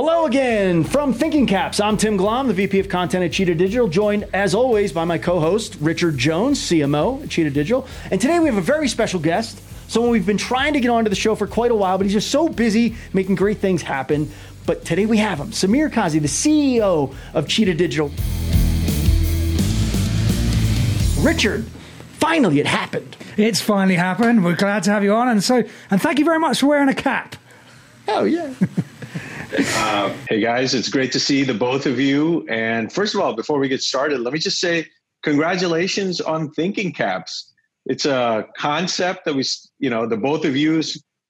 Hello again from Thinking Caps. I'm Tim Glomb, the VP of Content at Cheetah Digital, joined as always by my co host, Richard Jones, CMO at Cheetah Digital. And today we have a very special guest, someone we've been trying to get onto the show for quite a while, but he's just so busy making great things happen. But today we have him, Sameer Kazi, the CEO of Cheetah Digital. Richard, finally it happened. It's finally happened. We're glad to have you on, and so and thank you very much for wearing a cap. Oh yeah. Uh, hey guys, it's great to see the both of you. And first of all, before we get started, let me just say congratulations on Thinking Caps. It's a concept that we, you know, the both of you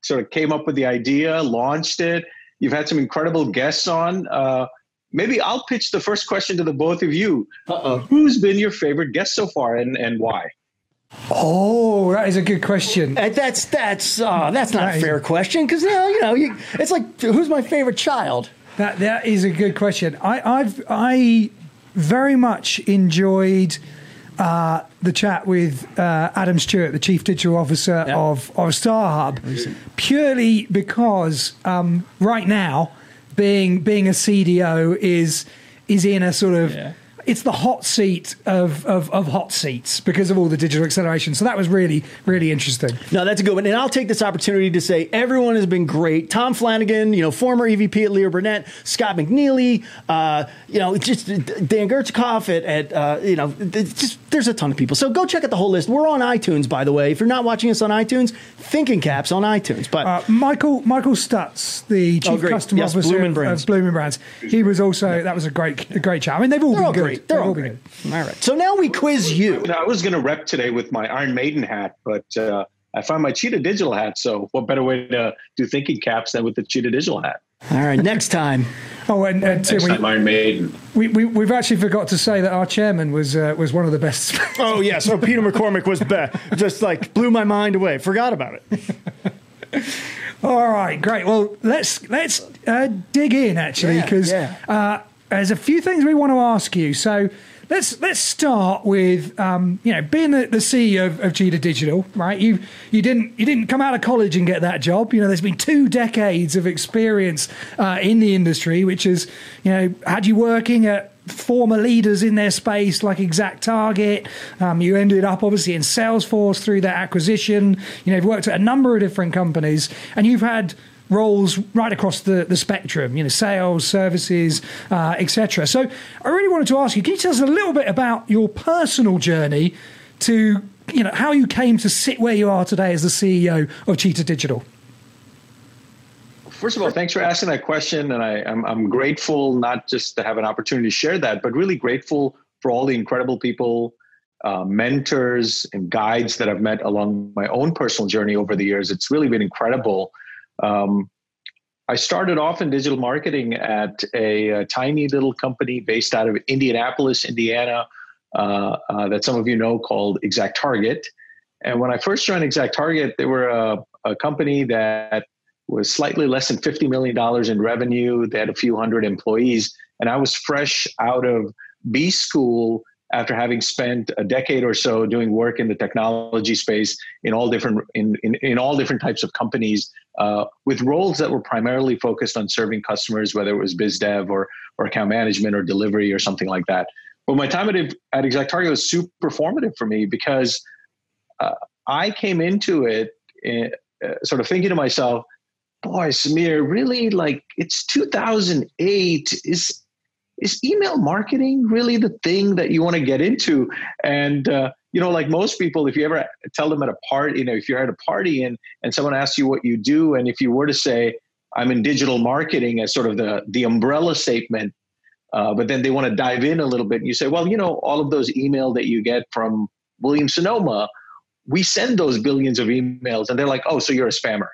sort of came up with the idea, launched it. You've had some incredible guests on. Uh, maybe I'll pitch the first question to the both of you. Uh-oh. Who's been your favorite guest so far, and and why? Oh, that is a good question. Uh, that's that's uh, that's not that a fair is... question because you know, you know you, it's like who's my favorite child. That that is a good question. I I've I very much enjoyed. Uh, the chat with uh, Adam Stewart, the Chief Digital Officer of, of StarHub, purely because um, right now being being a CDO is is in a sort of yeah it's the hot seat of, of, of, hot seats because of all the digital acceleration. So that was really, really interesting. No, that's a good one. And I'll take this opportunity to say everyone has been great. Tom Flanagan, you know, former EVP at Leo Burnett, Scott McNeely, uh, you know, just Dan Gertzikoff at, at uh, you know, just there's a ton of people. So go check out the whole list. We're on iTunes, by the way. If you're not watching us on iTunes, Thinking Caps on iTunes. But uh, Michael Michael Stutz, the chief oh, customer yes, officer Bloomin' Brands. of Bloomin' Brands, he was also yeah. that was a great a great chat. I mean, they've all They're been all good. Great. They're, all great. All right. So now we quiz you. I was going to rep today with my Iron Maiden hat, but uh, I found my Cheetah Digital hat. So what better way to do thinking caps than with the Cheetah Digital hat? All right. Next time. oh, and, and Tim, we, Iron Maiden. We, we, we've actually forgot to say that our chairman was uh, was one of the best. oh yeah. So Peter McCormick was best. Just like blew my mind away. Forgot about it. All right, great. Well, let's let's uh, dig in actually because yeah, yeah. uh, there's a few things we want to ask you. So let's let's start with um, you know being the, the CEO of, of Cheetah Digital, right? You you didn't you didn't come out of college and get that job. You know, there's been two decades of experience uh, in the industry, which has you know had you working at former leaders in their space like ExactTarget. Um, you ended up obviously in Salesforce through that acquisition. You know, you've worked at a number of different companies, and you've had roles right across the, the spectrum, you know, sales, services, uh, etc. So I really wanted to ask you, can you tell us a little bit about your personal journey to, you know, how you came to sit where you are today as the CEO of Cheetah Digital? First of all, thanks for asking that question. And I, I'm, I'm grateful not just to have an opportunity to share that, but really grateful for all the incredible people uh, mentors and guides that I've met along my own personal journey over the years. It's really been incredible um, I started off in digital marketing at a, a, tiny little company based out of Indianapolis, Indiana, uh, uh, that some of you know called ExactTarget. And when I first joined ExactTarget, they were a, a company that was slightly less than $50 million in revenue. They had a few hundred employees. And I was fresh out of B school after having spent a decade or so doing work in the technology space in all different in, in, in all different types of companies uh, with roles that were primarily focused on serving customers whether it was biz dev or, or account management or delivery or something like that but my time at, at ExactTarget was super formative for me because uh, i came into it uh, sort of thinking to myself boy sameer really like it's 2008 is is email marketing really the thing that you want to get into? And uh, you know, like most people, if you ever tell them at a party, you know, if you're at a party and and someone asks you what you do, and if you were to say, "I'm in digital marketing" as sort of the the umbrella statement, uh, but then they want to dive in a little bit, and you say, "Well, you know, all of those email that you get from Williams Sonoma, we send those billions of emails," and they're like, "Oh, so you're a spammer."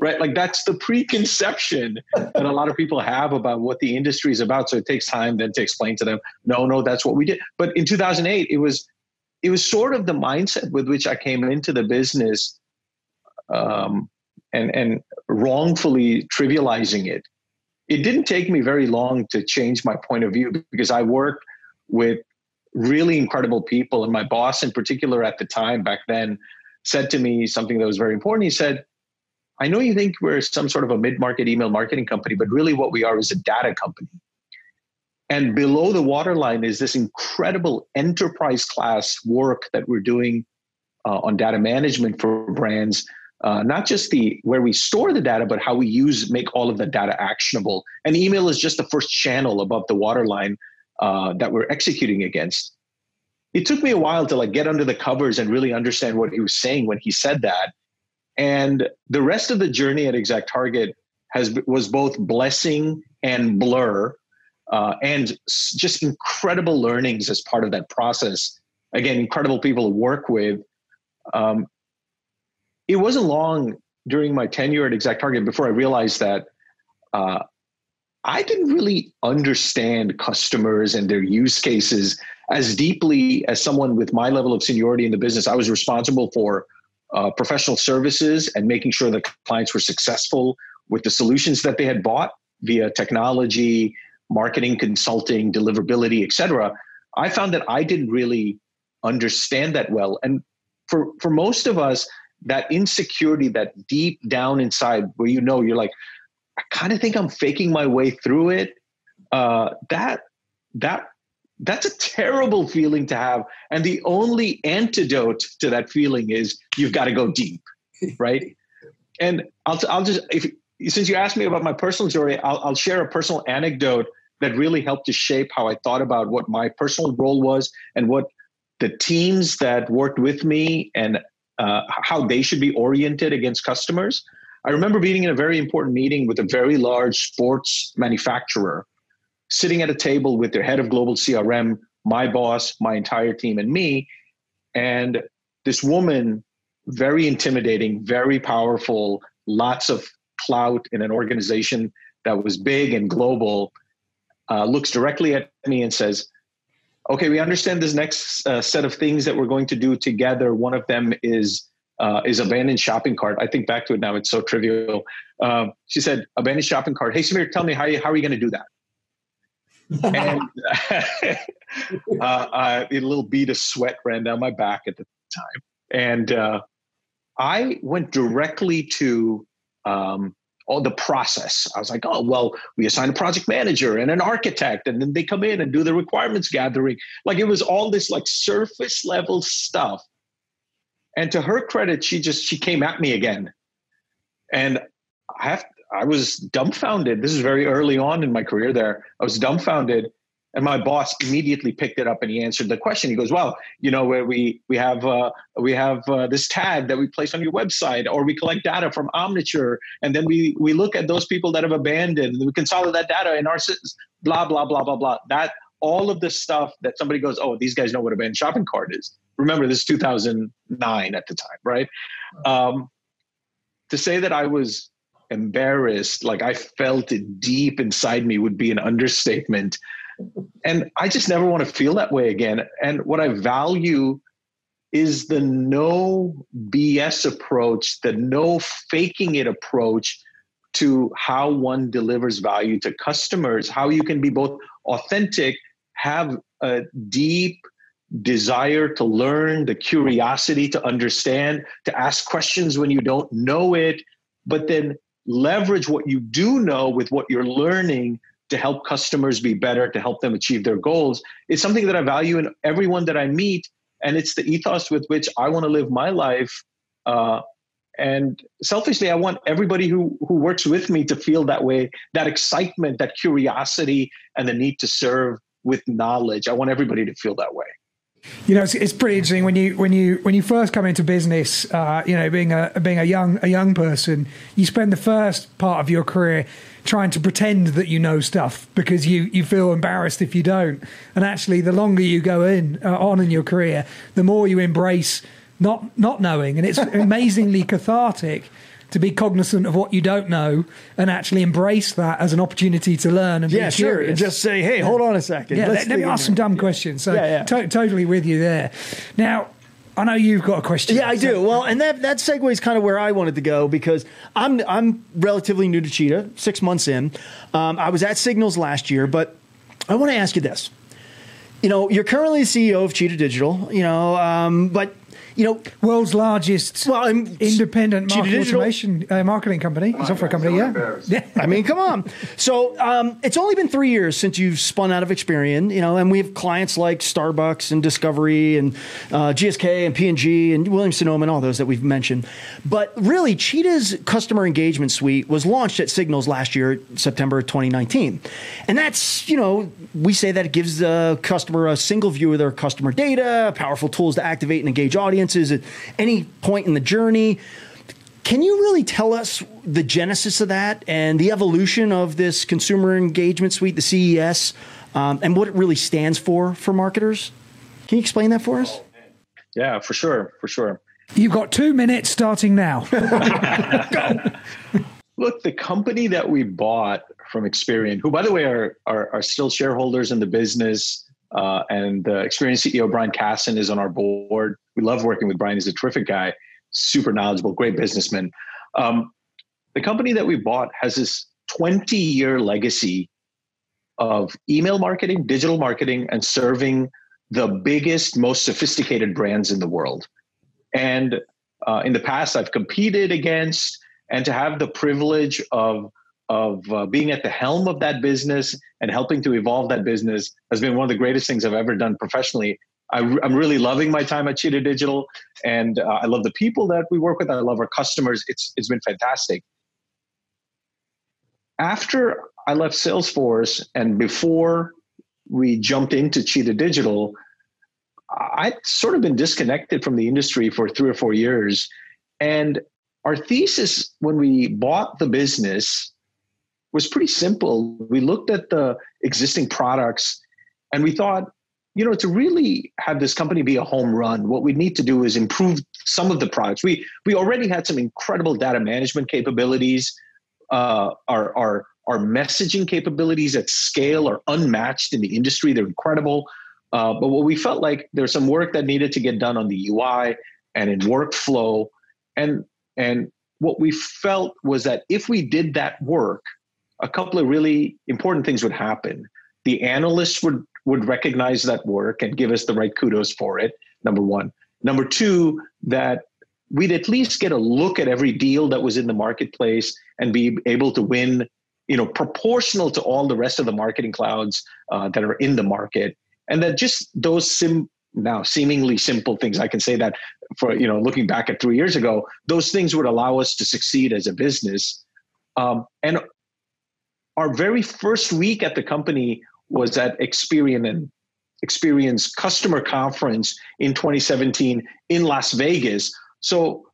right? Like that's the preconception that a lot of people have about what the industry is about. So it takes time then to explain to them, no, no, that's what we did. But in 2008, it was it was sort of the mindset with which I came into the business, um, and and wrongfully trivializing it. It didn't take me very long to change my point of view because I worked with really incredible people, and my boss in particular at the time back then said to me something that was very important. He said, I know you think we're some sort of a mid market email marketing company, but really what we are is a data company. And below the waterline is this incredible enterprise class work that we're doing uh, on data management for brands. Uh, not just the where we store the data, but how we use make all of the data actionable. And email is just the first channel above the waterline uh, that we're executing against. It took me a while to like get under the covers and really understand what he was saying when he said that. And the rest of the journey at ExactTarget has was both blessing and blur uh, and just incredible learnings as part of that process. Again, incredible people to work with. Um, it wasn't long during my tenure at ExactTarget before I realized that uh, I didn't really understand customers and their use cases as deeply as someone with my level of seniority in the business. I was responsible for uh, professional services and making sure that clients were successful with the solutions that they had bought via technology marketing, consulting, deliverability, etc. I found that I didn't really understand that well. And for for most of us, that insecurity, that deep down inside, where you know you're like, I kind of think I'm faking my way through it. Uh, that that that's a terrible feeling to have, and the only antidote to that feeling is you've got to go deep, right? and I'll I'll just if since you asked me about my personal story, I'll, I'll share a personal anecdote that really helped to shape how I thought about what my personal role was and what the teams that worked with me and uh, how they should be oriented against customers. I remember being in a very important meeting with a very large sports manufacturer, sitting at a table with their head of global CRM, my boss, my entire team, and me. And this woman, very intimidating, very powerful, lots of clout in an organization that was big and global, uh, looks directly at me and says, okay, we understand this next uh, set of things that we're going to do together. One of them is uh, is abandoned shopping cart. I think back to it now; it's so trivial. Um, she said, "Abandoned shopping cart." Hey, Sameer, tell me how you, how are you going to do that? and uh, uh, a little bead of sweat ran down my back at the time, and uh, I went directly to um, all the process. I was like, oh, well, we assign a project manager and an architect, and then they come in and do the requirements gathering. Like it was all this like surface level stuff. And to her credit, she just she came at me again. And I have I was dumbfounded. This is very early on in my career there. I was dumbfounded and my boss immediately picked it up and he answered the question. He goes, "Well, you know, where we we have uh, we have uh, this tag that we place on your website, or we collect data from Omniture, and then we we look at those people that have abandoned, and we consolidate that data in our blah blah blah blah blah. That all of the stuff that somebody goes, oh, these guys know what a abandoned shopping cart is. Remember, this is 2009 at the time, right? Um, to say that I was embarrassed, like I felt it deep inside me, would be an understatement and I just never want to feel that way again. And what I value is the no BS approach, the no faking it approach to how one delivers value to customers, how you can be both authentic, have a deep desire to learn, the curiosity to understand, to ask questions when you don't know it, but then leverage what you do know with what you're learning to help customers be better, to help them achieve their goals, is something that I value in everyone that I meet. And it's the ethos with which I want to live my life. Uh, and selfishly, I want everybody who, who works with me to feel that way that excitement, that curiosity, and the need to serve with knowledge. I want everybody to feel that way. You know, it's, it's pretty interesting when you when you when you first come into business. Uh, you know, being a being a young a young person, you spend the first part of your career trying to pretend that you know stuff because you, you feel embarrassed if you don't. And actually, the longer you go in uh, on in your career, the more you embrace not not knowing, and it's amazingly cathartic to be cognizant of what you don't know and actually embrace that as an opportunity to learn and yeah, be curious. Sure. And just say, hey, hold on a second. Yeah, let, let me ask some dumb questions. So, yeah, yeah. To- totally with you there. Now, I know you've got a question. Yeah, I do. Well, and that that segues kind of where I wanted to go because I'm I'm relatively new to Cheetah, six months in. Um, I was at Signals last year, but I want to ask you this. You know, you're currently the CEO of Cheetah Digital. You know, um, but you know, world's largest well, I'm, independent market automation uh, marketing company, software company. Yeah, yeah. I mean, come on. So um, it's only been three years since you've spun out of Experian, you know, and we have clients like Starbucks and Discovery and uh, GSK and P and G and Williams Sonoma and all those that we've mentioned. But really, Cheetah's customer engagement suite was launched at Signals last year, September 2019, and that's you know we say that it gives the customer a single view of their customer data, powerful tools to activate and engage audiences at any point in the journey. Can you really tell us the genesis of that and the evolution of this consumer engagement suite, the CES, um, and what it really stands for for marketers? Can you explain that for us? Yeah, for sure, for sure. You've got two minutes starting now. Look, the company that we bought from Experian, who, by the way, are, are, are still shareholders in the business, uh, and the Experian CEO, Brian Cassin, is on our board. We love working with Brian. He's a terrific guy, super knowledgeable, great businessman. Um, the company that we bought has this 20 year legacy of email marketing, digital marketing, and serving the biggest, most sophisticated brands in the world. And uh, in the past, I've competed against, and to have the privilege of of uh, being at the helm of that business and helping to evolve that business has been one of the greatest things I've ever done professionally. I, am really loving my time at Cheetah Digital, and uh, I love the people that we work with. I love our customers. It's it's been fantastic. After I left Salesforce and before we jumped into Cheetah Digital, I'd sort of been disconnected from the industry for three or four years, and our thesis when we bought the business was pretty simple. We looked at the existing products and we thought, you know, to really have this company be a home run, what we need to do is improve some of the products. We we already had some incredible data management capabilities. Uh, our our our messaging capabilities at scale are unmatched in the industry. They're incredible. Uh, but what we felt like there's some work that needed to get done on the UI and in workflow, and and what we felt was that if we did that work, a couple of really important things would happen. The analysts would would recognize that work and give us the right kudos for it. Number one. Number two, that we'd at least get a look at every deal that was in the marketplace and be able to win, you know, proportional to all the rest of the marketing clouds uh, that are in the market, and that just those sim now seemingly simple things i can say that for you know looking back at three years ago those things would allow us to succeed as a business um, and our very first week at the company was at Experian Experian's customer conference in 2017 in Las Vegas. So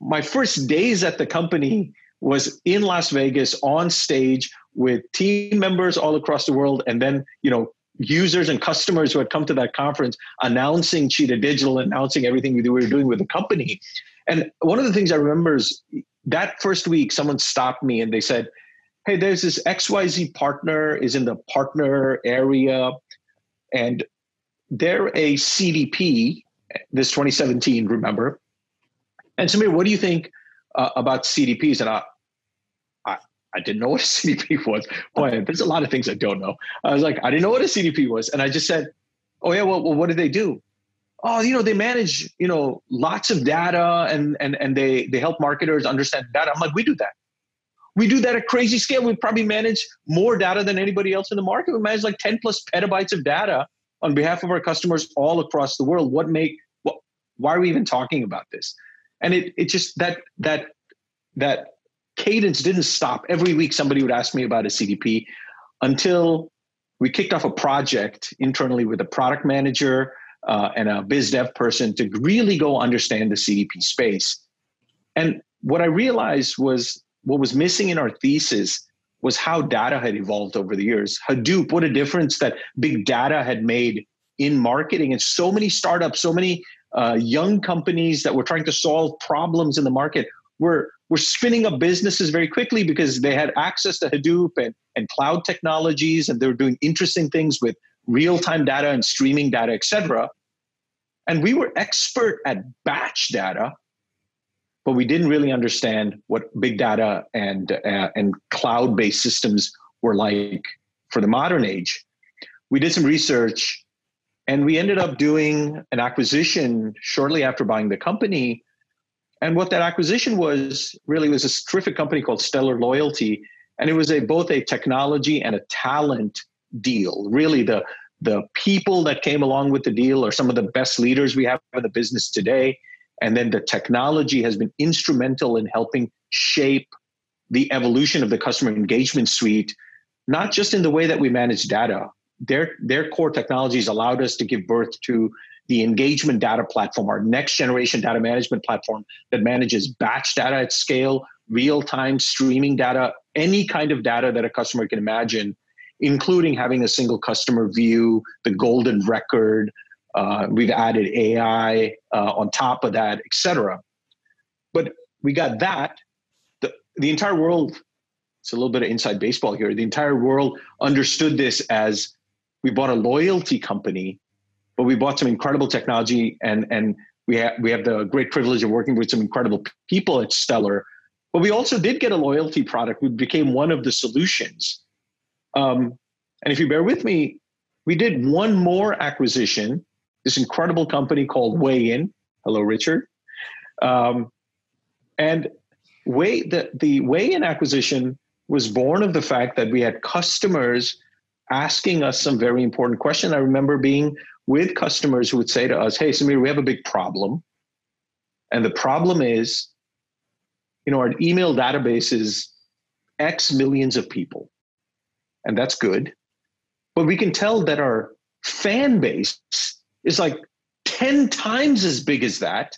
my first days at the company was in Las Vegas on stage with team members all across the world and then, you know, users and customers who had come to that conference announcing Cheetah Digital, announcing everything we were doing with the company. And one of the things I remember is that first week, someone stopped me and they said, hey, there's this XYZ partner is in the partner area, and they're a CDP, this 2017, remember? And Sameer, what do you think uh, about CDPs? And I, I, I didn't know what a CDP was. Boy, there's a lot of things I don't know. I was like, I didn't know what a CDP was. And I just said, oh, yeah, well, well what do they do? oh you know they manage you know lots of data and and and they they help marketers understand data i'm like we do that we do that at crazy scale. We probably manage more data than anybody else in the market. We manage like 10 plus petabytes of data on behalf of our customers all across the world. What make what, why are we even talking about this? And it it just that that that cadence didn't stop. Every week somebody would ask me about a CDP until we kicked off a project internally with a product manager uh, and a biz dev person to really go understand the CDP space. And what I realized was what was missing in our thesis was how data had evolved over the years. Hadoop, what a difference that big data had made in marketing. And so many startups, so many uh, young companies that were trying to solve problems in the market were, were spinning up businesses very quickly because they had access to Hadoop and, and cloud technologies, and they were doing interesting things with real-time data and streaming data, et cetera. And we were expert at batch data, but we didn't really understand what big data and uh, and cloud based systems were like for the modern age. We did some research, and we ended up doing an acquisition shortly after buying the company. And what that acquisition was really was a terrific company called Stellar Loyalty, and it was a both a technology and a talent deal. Really, the the people that came along with the deal are some of the best leaders we have in the business today. And then the technology has been instrumental in helping shape the evolution of the customer engagement suite, not just in the way that we manage data. Their, their core technologies allowed us to give birth to the engagement data platform, our next generation data management platform that manages batch data at scale, real time streaming data, any kind of data that a customer can imagine, including having a single customer view, the golden record. Uh, we've added AI uh, on top of that, et cetera. But we got that. The the entire world it's a little bit of inside baseball here. The entire world understood this as we bought a loyalty company but we bought some incredible technology and and we have we have the great privilege of working with some incredible people at stellar. But we also did get a loyalty product. We became one of the solutions. Um, and if you bear with me we did one more acquisition this incredible company called Wayin. hello richard um, and way the, the Wayin acquisition was born of the fact that we had customers asking us some very important questions. I remember being with customers who would say to us, Hey, Sameer, we have a big problem. And the problem is, you know, our email database is X millions of people. And that's good. But we can tell that our fan base is like 10 times as big as that.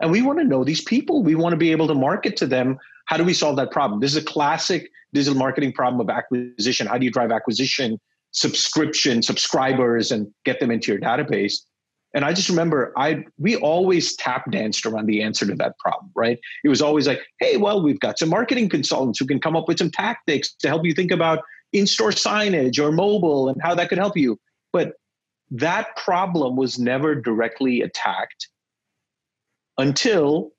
And we want to know these people. We want to be able to market to them. How do we solve that problem? This is a classic digital marketing problem of acquisition. How do you drive acquisition, subscription, subscribers, and get them into your database? And I just remember I we always tap danced around the answer to that problem, right? It was always like, hey, well, we've got some marketing consultants who can come up with some tactics to help you think about in-store signage or mobile and how that could help you. But that problem was never directly attacked until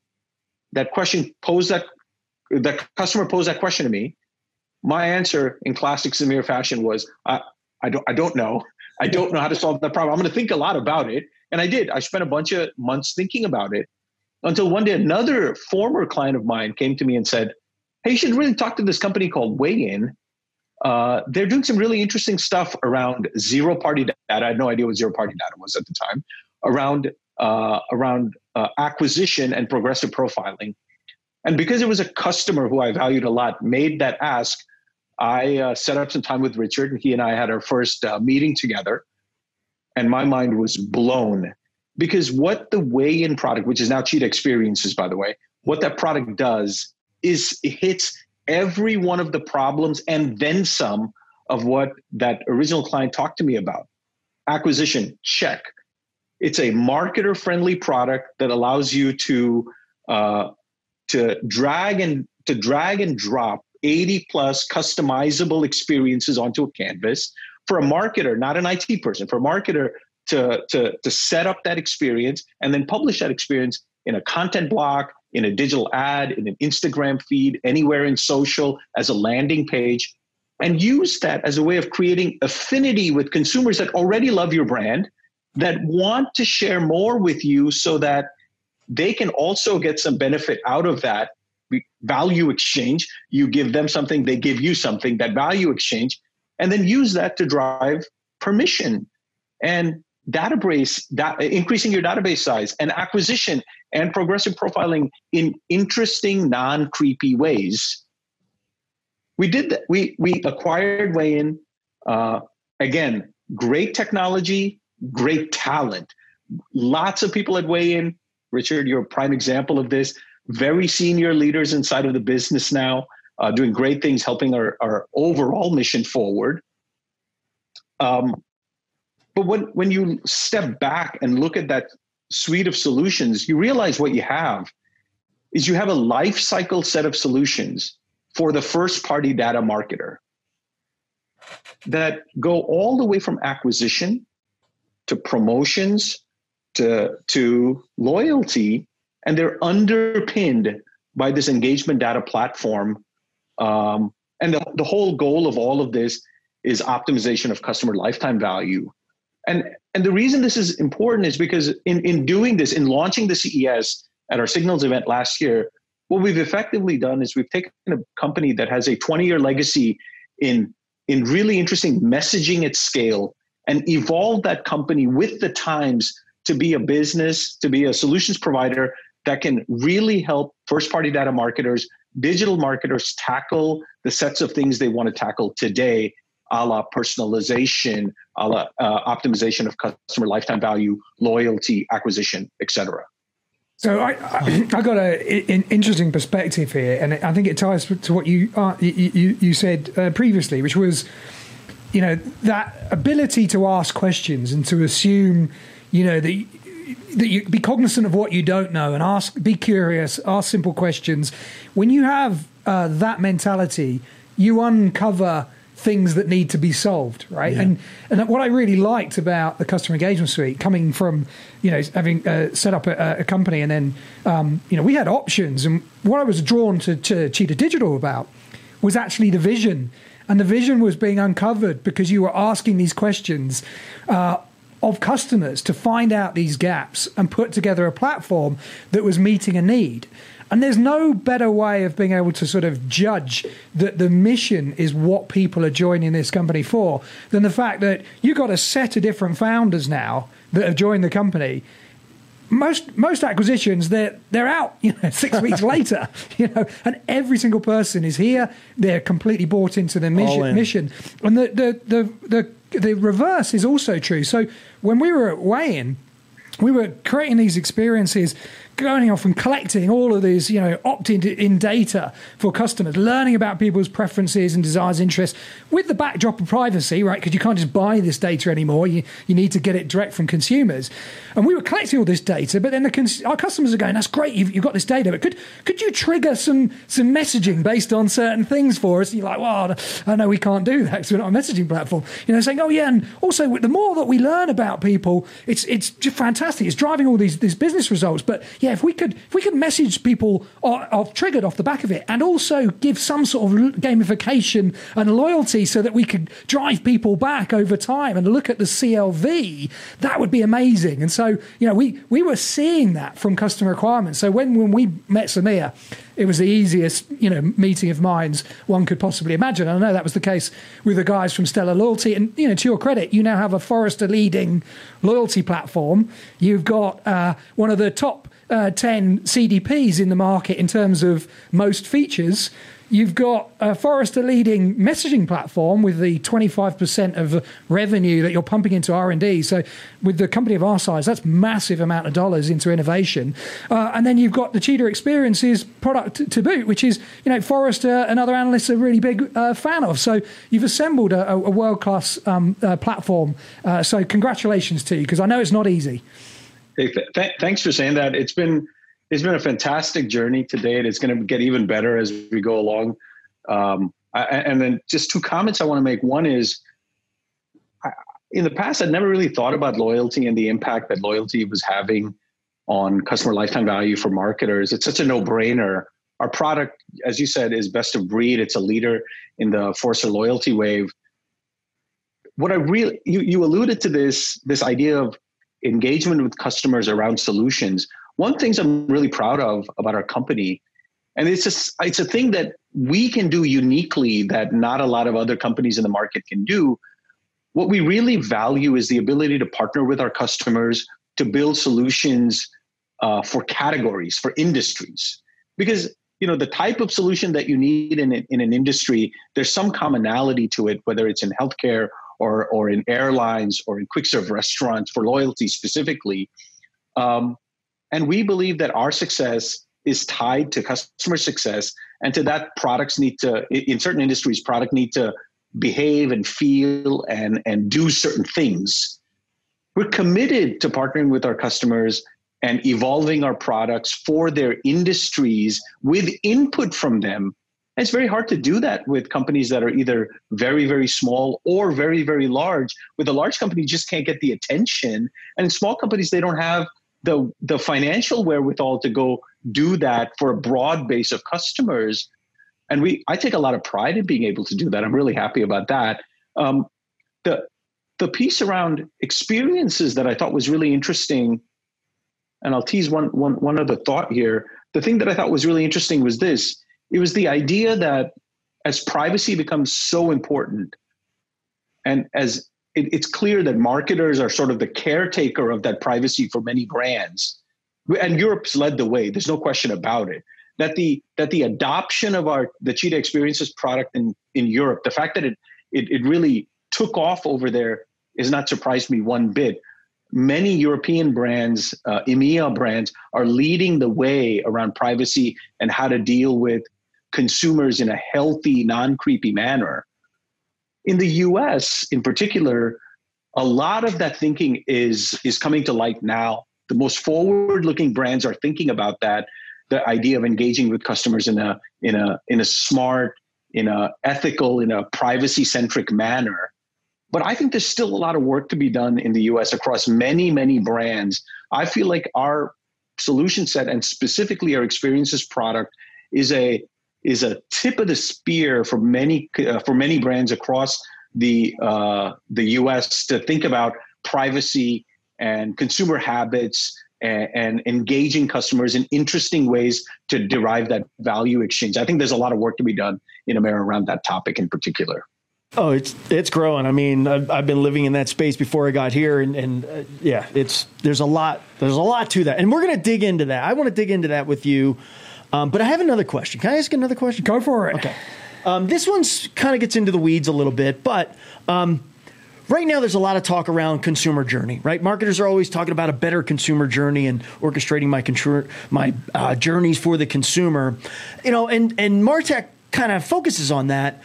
that question posed that the customer posed that question to me. My answer in classic Sameer fashion was, I, I don't I don't know. I don't know how to solve that problem. I'm going to think a lot about it. And I did. I spent a bunch of months thinking about it until one day another former client of mine came to me and said, Hey, you should really talk to this company called Wayin. Uh, they're doing some really interesting stuff around zero party data. I had no idea what zero party data was at the time, around uh, around uh, acquisition and progressive profiling. And because it was a customer who I valued a lot, made that ask, I uh, set up some time with Richard, and he and I had our first uh, meeting together. And my mind was blown because what the Way Wayin product, which is now Cheetah Experiences, by the way, what that product does is it hits every one of the problems and then some of what that original client talked to me about. Acquisition, check it's a marketer friendly product that allows you to uh, to drag and to drag and drop 80 plus customizable experiences onto a canvas for a marketer, not an IT person, for a marketer to, to, to set up that experience and then publish that experience in a content block, in a digital ad, in an Instagram feed, anywhere in social, as a landing page, and use that as a way of creating affinity with consumers that already love your brand that want to share more with you so that they can also get some benefit out of that value exchange. You give them something, they give you something, that value exchange, and then use that to drive permission and database, da- increasing your database size and acquisition and progressive profiling in interesting, non creepy ways. We did that. We, we acquired Wayin. Uh, again, great technology, great talent. Lots of people at Wayin. Richard, you're a prime example of this. Very senior leaders inside of the business now, uh, doing great things, helping our, our overall mission forward. Um, but when, when you step back and look at that suite of solutions, you realize what you have is you have a life cycle set of solutions for the first party data marketer that go all the way from acquisition to promotions to, to loyalty, and they're underpinned by this engagement data platform. Um, and the, the whole goal of all of this is optimization of customer lifetime value. And and the reason this is important is because in, in doing this, in launching the CES at our Signals event last year, what we've effectively done is we've taken a company that has a 20 year legacy in, in really interesting messaging at scale and evolved that company with the times to be a business, to be a solutions provider that can really help first party data marketers, digital marketers tackle the sets of things they want to tackle today a la personalization, a la uh, optimization of customer lifetime value, loyalty, acquisition, etc. So I, I, I got an interesting perspective here, and I think it ties to what you uh, you, you said uh, previously, which was, you know, that ability to ask questions and to assume, you know, that that you be cognizant of what you don't know and ask, be curious, ask simple questions. When you have uh, that mentality, you uncover things that need to be solved, right? Yeah. And and what I really liked about the customer engagement suite, coming from you know having uh, set up a, a, company, and then um, you know we had options, and what I was drawn to, to Cheetah Digital about was actually the vision, and the vision was being uncovered because you were asking these questions. Uh, of customers to find out these gaps and put together a platform that was meeting a need. And there's no better way of being able to sort of judge that the mission is what people are joining this company for than the fact that you've got a set of different founders now that have joined the company. Most most acquisitions they're they're out you know six weeks later you know and every single person is here. They're completely bought into the mission mission. And the the the the, the reverse is also true. So when we were at Wayin we were creating these experiences going off and collecting all of these, you know, opt-in in data for customers, learning about people's preferences and desires, interests, with the backdrop of privacy, right? Because you can't just buy this data anymore. You you need to get it direct from consumers. And we were collecting all this data, but then the cons- our customers are going, "That's great, you've, you've got this data, but could could you trigger some some messaging based on certain things for us?" And you're like, "Well, I know we can't do that because we're not a messaging platform." You know, saying, "Oh yeah," and also the more that we learn about people, it's it's just fantastic. It's driving all these these business results, but yeah yeah, if we could if we could message people off triggered off the back of it, and also give some sort of gamification and loyalty, so that we could drive people back over time and look at the CLV, that would be amazing. And so you know, we we were seeing that from customer requirements. So when when we met Sameer, it was the easiest you know meeting of minds one could possibly imagine. And I know that was the case with the guys from Stellar Loyalty. And you know, to your credit, you now have a Forrester leading loyalty platform. You've got uh, one of the top uh, 10 CDPs in the market in terms of most features. You've got a Forrester leading messaging platform with the 25% of revenue that you're pumping into R&D. So with the company of our size, that's massive amount of dollars into innovation. Uh, and then you've got the Cheetah Experiences product to boot, which is, you know, Forrester and other analysts are really big uh, fan of. So you've assembled a, a world-class um, uh, platform. Uh, so congratulations to you, because I know it's not easy. Hey, th- thanks for saying that. It's been it's been a fantastic journey to date. It's going to get even better as we go along. Um, I, and then just two comments I want to make. One is, I, in the past, I'd never really thought about loyalty and the impact that loyalty was having on customer lifetime value for marketers. It's such a no-brainer. Our product, as you said, is best of breed. It's a leader in the Forrester loyalty wave. What I really you you alluded to this this idea of engagement with customers around solutions. One things I'm really proud of about our company, and it's just it's a thing that we can do uniquely that not a lot of other companies in the market can do. What we really value is the ability to partner with our customers to build solutions uh, for categories, for industries, because you know the type of solution that you need in, in an industry there's some commonality to it whether it's in healthcare or, or in airlines or in quick serve restaurants for loyalty specifically. Um, and we believe that our success is tied to customer success and to that products need to, in certain industries, product need to behave and feel and, and do certain things. We're committed to partnering with our customers and evolving our products for their industries with input from them it's very hard to do that with companies that are either very, very small or very, very large. With a large company, just can't get the attention. And small companies, they don't have the, the financial wherewithal to go do that for a broad base of customers. And we, I take a lot of pride in being able to do that. I'm really happy about that. Um, the, the piece around experiences that I thought was really interesting, and I'll tease one, one, one other thought here. The thing that I thought was really interesting was this it was the idea that as privacy becomes so important, and as it, it's clear that marketers are sort of the caretaker of that privacy for many brands, and Europe's led the way. There's no question about it. That the that the adoption of our the Cheetah Experiences product in in Europe, the fact that it it, it really took off over there is not surprised me one bit. Many European brands, uh, EMEA brands, are leading the way around privacy and how to deal with consumers in a healthy, non creepy manner. In the US, in particular, a lot of that thinking is, is coming to light now. The most forward looking brands are thinking about that the idea of engaging with customers in a, in a, in a smart, in a ethical, in a privacy centric manner but I think there's still a lot of work to be done in the US across many, many brands. I feel like our solution set and specifically our experiences product is a is a tip of the spear for many uh, for many brands across the uh, the U.S. to think about privacy and consumer habits and, and, engaging customers in interesting ways to derive that value exchange. I think there's a lot of work to be done in America around that topic in particular. Oh, it's it's growing. I mean, I've, I've, been living in that space before I got here, and, and uh, yeah, it's there's a lot there's a lot to that, and we're going to dig into that. I want to dig into that with you, um, but I have another question. Can I ask another question? Go for it. Okay. Um, this one's kind of gets into the weeds a little bit, but um, right now there's a lot of talk around consumer journey. Right, marketers are always talking about a better consumer journey and orchestrating my consumer my uh, journeys for the consumer. You know, and and Martech kind of focuses on that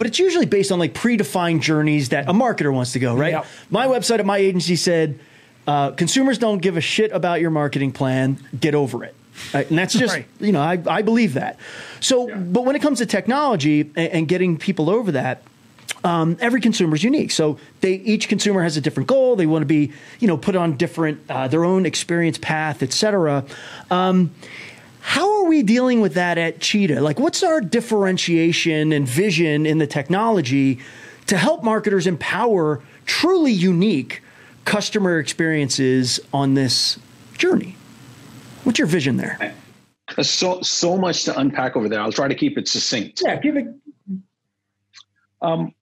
but it's usually based on like predefined journeys that a marketer wants to go, right? Yep. My website at my agency said, uh, consumers don't give a shit about your marketing plan. Get over it. Right? And that's just, right. you know, I, I believe that. So, yeah. but when it comes to technology and, and getting people over that, um, every consumer is unique. So they each consumer has a different goal. They want to be, you know, put on different uh, their own experience path, etc. Um, how are we dealing with that at Cheetah? Like, what's our differentiation and vision in the technology to help marketers empower truly unique customer experiences on this journey? What's your vision there? So so much to unpack over there. I'll try to keep it succinct. Yeah, give it. Um,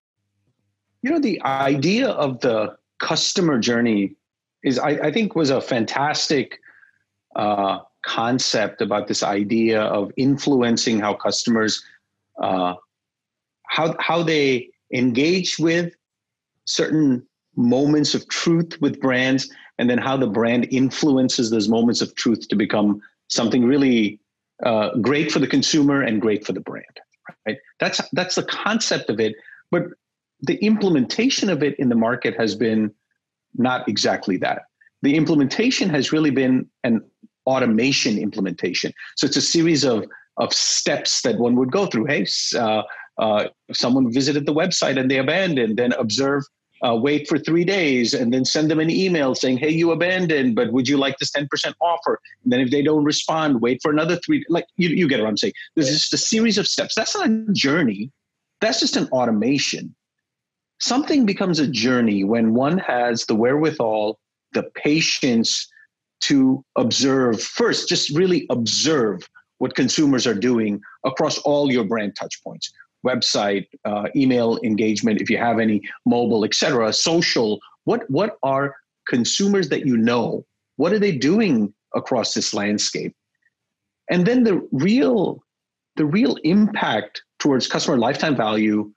you know, the idea of the customer journey is, I, I think, was a fantastic uh, concept about this idea of influencing how customers uh, how how they engage with certain moments of truth with brands and then how the brand influences those moments of truth to become something really uh, great for the consumer and great for the brand right that's that's the concept of it but the implementation of it in the market has been not exactly that the implementation has really been an automation implementation. So it's a series of of steps that one would go through. Hey, uh, uh, someone visited the website and they abandoned, then observe, uh, wait for three days, and then send them an email saying, "Hey, you abandoned, but would you like this ten percent offer?" And then if they don't respond, wait for another three. Like you, you get what I'm saying. There's just a series of steps. That's not a journey. That's just an automation. Something becomes a journey when one has the wherewithal, the patience to observe first, just really observe what consumers are doing across all your brand touchpoints website uh, email engagement if you have any mobile etc social what what are consumers that you know what are they doing across this landscape and then the real the real impact towards customer lifetime value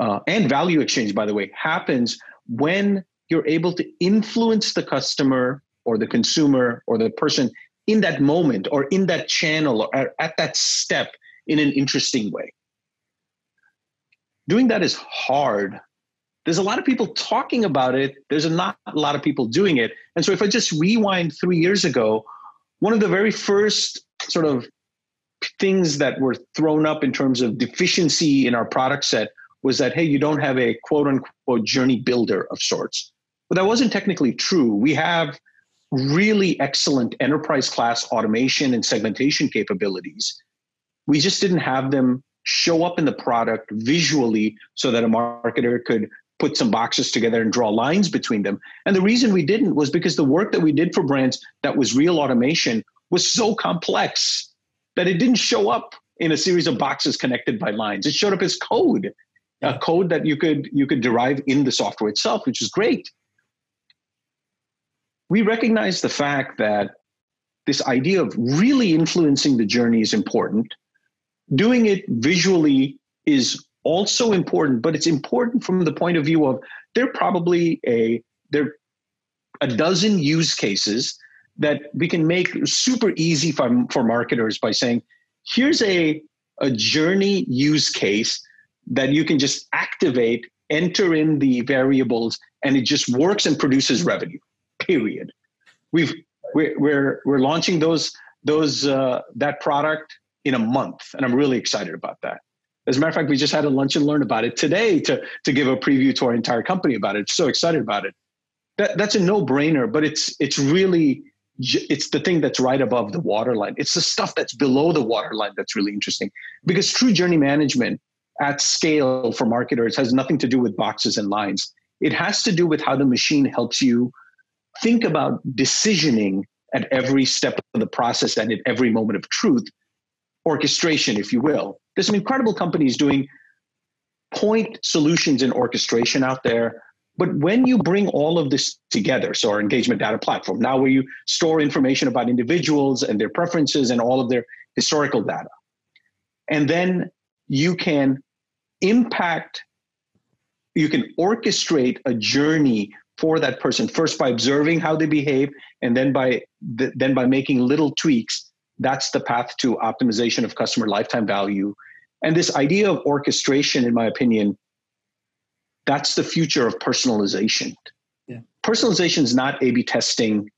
uh, and value exchange by the way happens when you're able to influence the customer or the consumer or the person in that moment or in that channel or at that step in an interesting way. Doing that is hard. There's a lot of people talking about it. There's a not a lot of people doing it. And so if I just rewind three years ago, one of the very first sort of things that were thrown up in terms of deficiency in our product set was that, hey, you don't have a quote unquote journey builder of sorts. But that wasn't technically true. We have really excellent enterprise class automation and segmentation capabilities. We just didn't have them show up in the product visually so that a marketer could put some boxes together and draw lines between them. And the reason we didn't was because the work that we did for brands that was real automation was so complex that it didn't show up in a series of boxes connected by lines. It showed up as code, a code that you could you could derive in the software itself, which is great. We recognize the fact that this idea of really influencing the journey is important. Doing it visually is also important, but it's important from the point of view of there probably a there a dozen use cases that we can make super easy for, for marketers by saying, here's a, a journey use case that you can just activate, enter in the variables, and it just works and produces revenue. Period. We've we're we're, we're launching those those uh, that product in a month, and I'm really excited about that. As a matter of fact, we just had a lunch and learn about it today to, to give a preview to our entire company about it. So excited about it. That, that's a no brainer, but it's, it's really, it's the thing that's right above the waterline. It's the stuff that's below the waterline that's really interesting because true journey management at scale for marketers has nothing to do with boxes and lines. It has to do with how the machine helps you think about decisioning at every step of the process and at every moment of truth, orchestration, if you will. There's some incredible companies doing point solutions in orchestration out there. But when you bring all of this together, so our engagement data platform, now where you store information about individuals and their preferences and all of their historical data, and then you can impact, you can orchestrate a journey for that person first by observing how they behave, and then by then by making little tweaks. That's the path to optimization of customer lifetime value and this idea of orchestration, in my opinion, that's the future of personalization. Yeah. Personalization is not A B testing,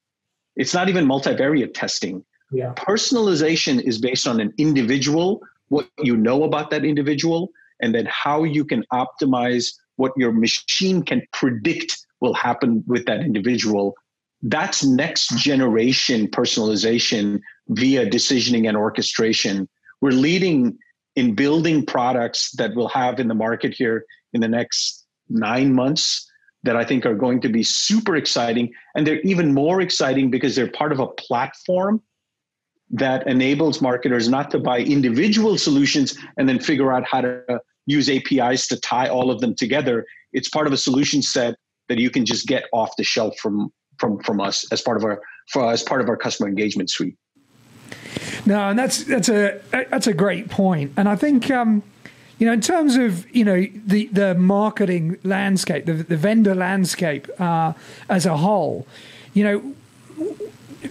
it's not even multivariate testing. Yeah. Personalization is based on an individual, what you know about that individual, and then how you can optimize what your machine can predict will happen with that individual. That's next generation personalization via decisioning and orchestration. We're leading in building products that we'll have in the market here in the next nine months that I think are going to be super exciting. And they're even more exciting because they're part of a platform that enables marketers not to buy individual solutions and then figure out how to use APIs to tie all of them together. It's part of a solution set that you can just get off the shelf from from from us as part of our for, as part of our customer engagement suite. No, and that's that's a that's a great point, and I think. Um, you know, in terms of you know the the marketing landscape, the, the vendor landscape uh, as a whole, you know,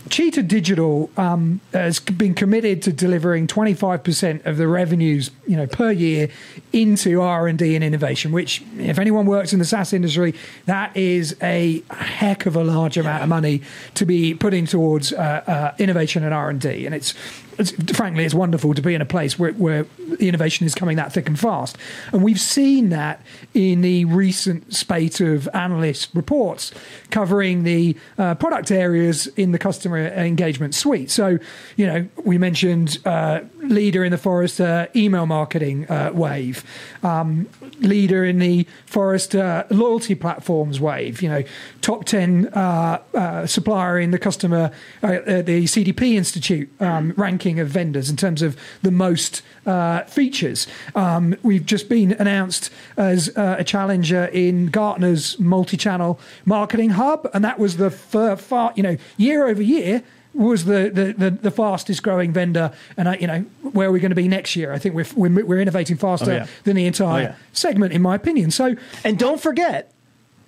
Cheetah Digital um, has been committed to delivering 25% of the revenues, you know, per year into R&D and innovation, which if anyone works in the SaaS industry, that is a heck of a large amount of money to be putting towards uh, uh, innovation and R&D. And it's it's, frankly, it's wonderful to be in a place where, where innovation is coming that thick and fast. And we've seen that in the recent spate of analyst reports covering the uh, product areas in the customer engagement suite. So, you know, we mentioned uh, leader in the Forrester email marketing uh, wave, um, leader in the Forrester loyalty platforms wave, you know, top 10 uh, uh, supplier in the customer, uh, the CDP Institute um, ranking ranking of vendors in terms of the most uh, features. Um, we've just been announced as uh, a challenger in Gartner's multi-channel marketing hub, and that was the far, far you know, year over year was the, the, the, the, fastest growing vendor, and uh, you know where are we going to be next year? I think we're we're, we're innovating faster oh, yeah. than the entire oh, yeah. segment, in my opinion. So, and don't forget,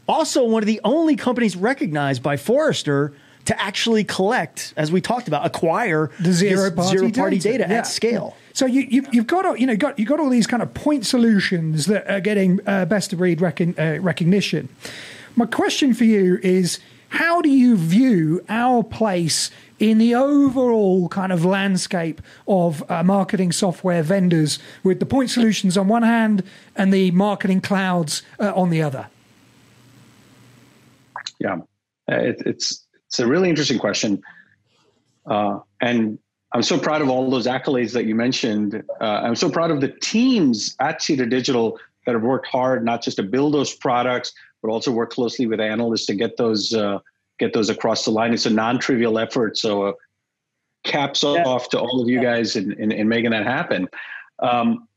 also one of the only companies recognized by Forrester to actually collect, as we talked about, acquire the zero party, zero party data, data yeah. at scale. So you, you, you've got you know got you got all these kind of point solutions that are getting uh, best of breed uh, recognition. My question for you is: How do you view our place in the overall kind of landscape of uh, marketing software vendors, with the point solutions on one hand and the marketing clouds uh, on the other? Yeah, uh, it, it's it's a really interesting question. Uh, and I'm so proud of all those accolades that you mentioned. Uh, I'm so proud of the teams at Cheetah Digital that have worked hard not just to build those products, but also work closely with analysts to get those uh, get those across the line. It's a non-trivial effort. So uh, caps yeah. off to all of you guys in, in, in making that happen. Um,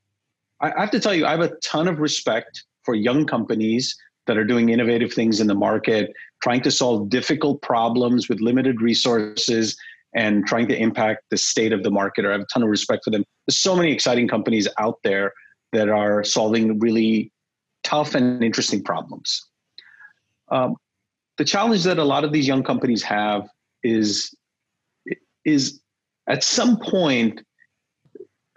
I, I have to tell you, I have a ton of respect for young companies that are doing innovative things in the market, trying to solve difficult problems with limited resources and trying to impact the state of the market. I have a ton of respect for them. There's so many exciting companies out there that are solving really tough and interesting problems. Um, the challenge that a lot of these young companies have is is at some point,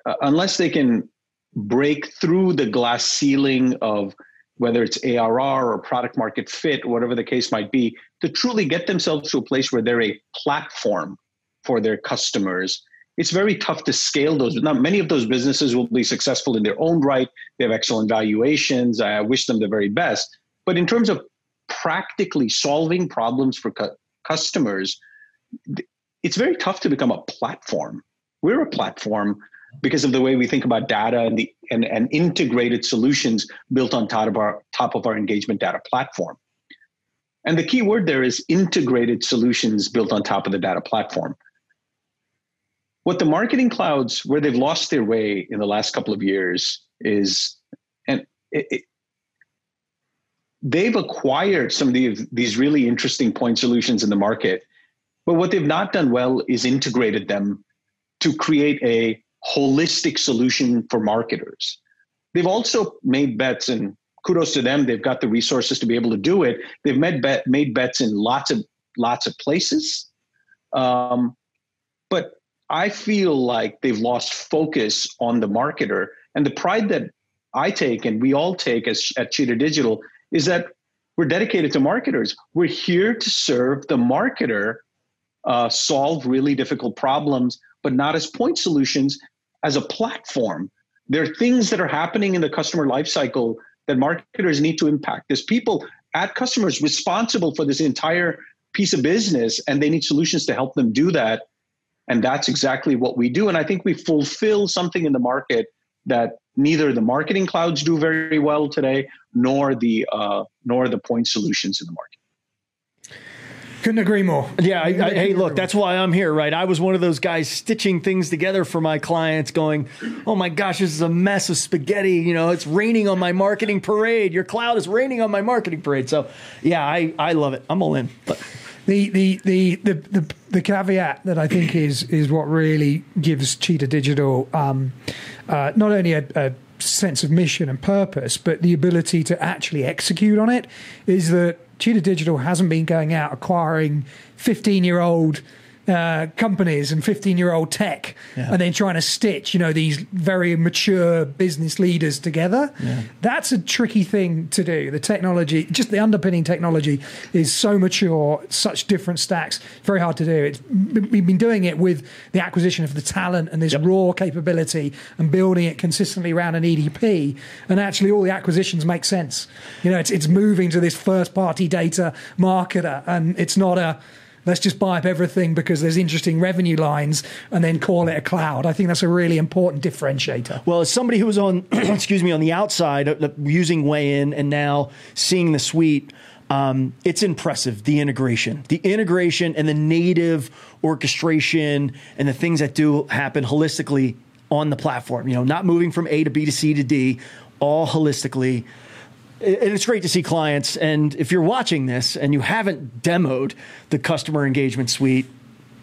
uh, unless they can break through the glass ceiling of whether it's ARR or product market fit, whatever the case might be, to truly get themselves to a place where they're a platform for their customers. It's very tough to scale those. Now, many of those businesses will be successful in their own right. They have excellent valuations. I wish them the very best. But in terms of practically solving problems for cu- customers, it's very tough to become a platform. We're a platform because of the way we think about data and the and, and integrated solutions built on top of our top of our engagement data platform. And the key word there is integrated solutions built on top of the data platform. What the marketing clouds, where they've lost their way in the last couple of years, is and it, it, they've acquired some of the, these really interesting point solutions in the market. But what they've not done well is integrated them to create a holistic solution for marketers. They've also made bets, and kudos to them. They've got the resources to be able to do it. They've made bet made bets in lots of lots of places, um, but I feel like they've lost focus on the marketer. And the pride that I take, and we all take as at Cheetah Digital, is that we're dedicated to marketers. We're here to serve the marketer, uh, solve really difficult problems, but not as point solutions, as a platform. There are things that are happening in the customer lifecycle that marketers need to impact. There's people at customers responsible for this entire piece of business, and they need solutions to help them do that. And that's exactly what we do. And I think we fulfill something in the market that neither the marketing clouds do very well today, nor the uh, nor the point solutions in the market. Couldn't agree more. Yeah, I, I, hey, look, that's why I'm here, right? I was one of those guys stitching things together for my clients, going, "Oh my gosh, this is a mess of spaghetti." You know, it's raining on my marketing parade. Your cloud is raining on my marketing parade. So, yeah, I, I love it. I'm all in. But the the, the the the the caveat that I think is is what really gives Cheetah Digital um, uh, not only a, a sense of mission and purpose, but the ability to actually execute on it is that Cheetah Digital hasn't been going out acquiring 15 year old uh, companies and 15 year old tech yeah. and then trying to stitch, you know, these very mature business leaders together. Yeah. That's a tricky thing to do. The technology, just the underpinning technology is so mature, such different stacks, very hard to do. It's, we've been doing it with the acquisition of the talent and this yep. raw capability and building it consistently around an EDP. And actually, all the acquisitions make sense. You know, it's, it's moving to this first party data marketer and it's not a, let's just buy up everything because there's interesting revenue lines and then call it a cloud. I think that's a really important differentiator. Well, as somebody who was on, excuse me, on the outside uh, using Wayin and now seeing the suite, um, it's impressive the integration, the integration and the native orchestration and the things that do happen holistically on the platform. You know, not moving from A to B to C to D, all holistically and it's great to see clients. And if you're watching this and you haven't demoed the customer engagement suite,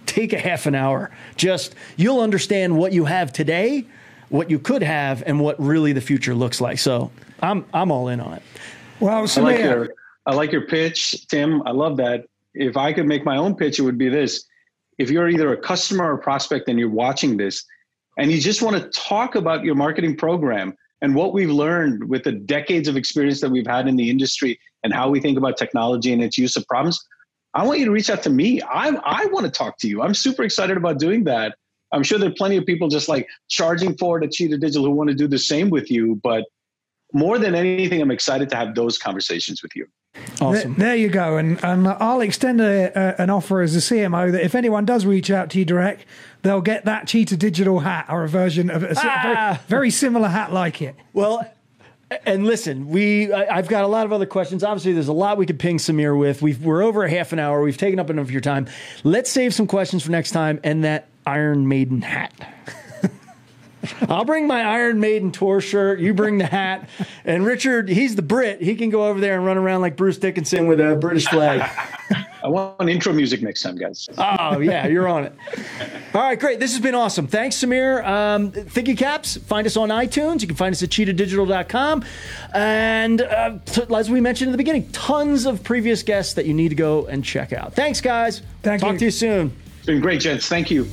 take a half an hour. Just you'll understand what you have today, what you could have, and what really the future looks like. So I'm I'm all in on it. Well, I like your I like your pitch, Tim. I love that. If I could make my own pitch, it would be this: if you're either a customer or prospect and you're watching this, and you just want to talk about your marketing program and what we've learned with the decades of experience that we've had in the industry and how we think about technology and its use of problems, I want you to reach out to me. I, I want to talk to you. I'm super excited about doing that. I'm sure there are plenty of people just like charging forward at Cheetah Digital who want to do the same with you. But more than anything, I'm excited to have those conversations with you. Awesome. There, there you go. And, and I'll extend a, a, an offer as a CMO that if anyone does reach out to you direct, they'll get that Cheetah Digital hat or a version of a ah! very, very similar hat like it. Well, And listen, we I, have got a lot of other questions. Obviously, there's a lot we could ping Sameer with. We've, we're over a half an hour. We've taken up enough of your time. Let's save some questions for next time and that Iron Maiden hat. I'll bring my Iron Maiden tour shirt. You bring the hat. And Richard, he's the Brit. He can go over there and run around like Bruce Dickinson with a British flag. I want intro music next time, guys. Oh, yeah, you're on it. All right, great. This has been awesome. Thanks, Sameer. Um, Thinking Caps, find us on iTunes. You can find us at cheetahdigital.com. And uh, t- as we mentioned in the beginning, tons of previous guests that you need to go and check out. Thanks, guys. Thank Talk you. to you soon. It's been great, gents. Thank you.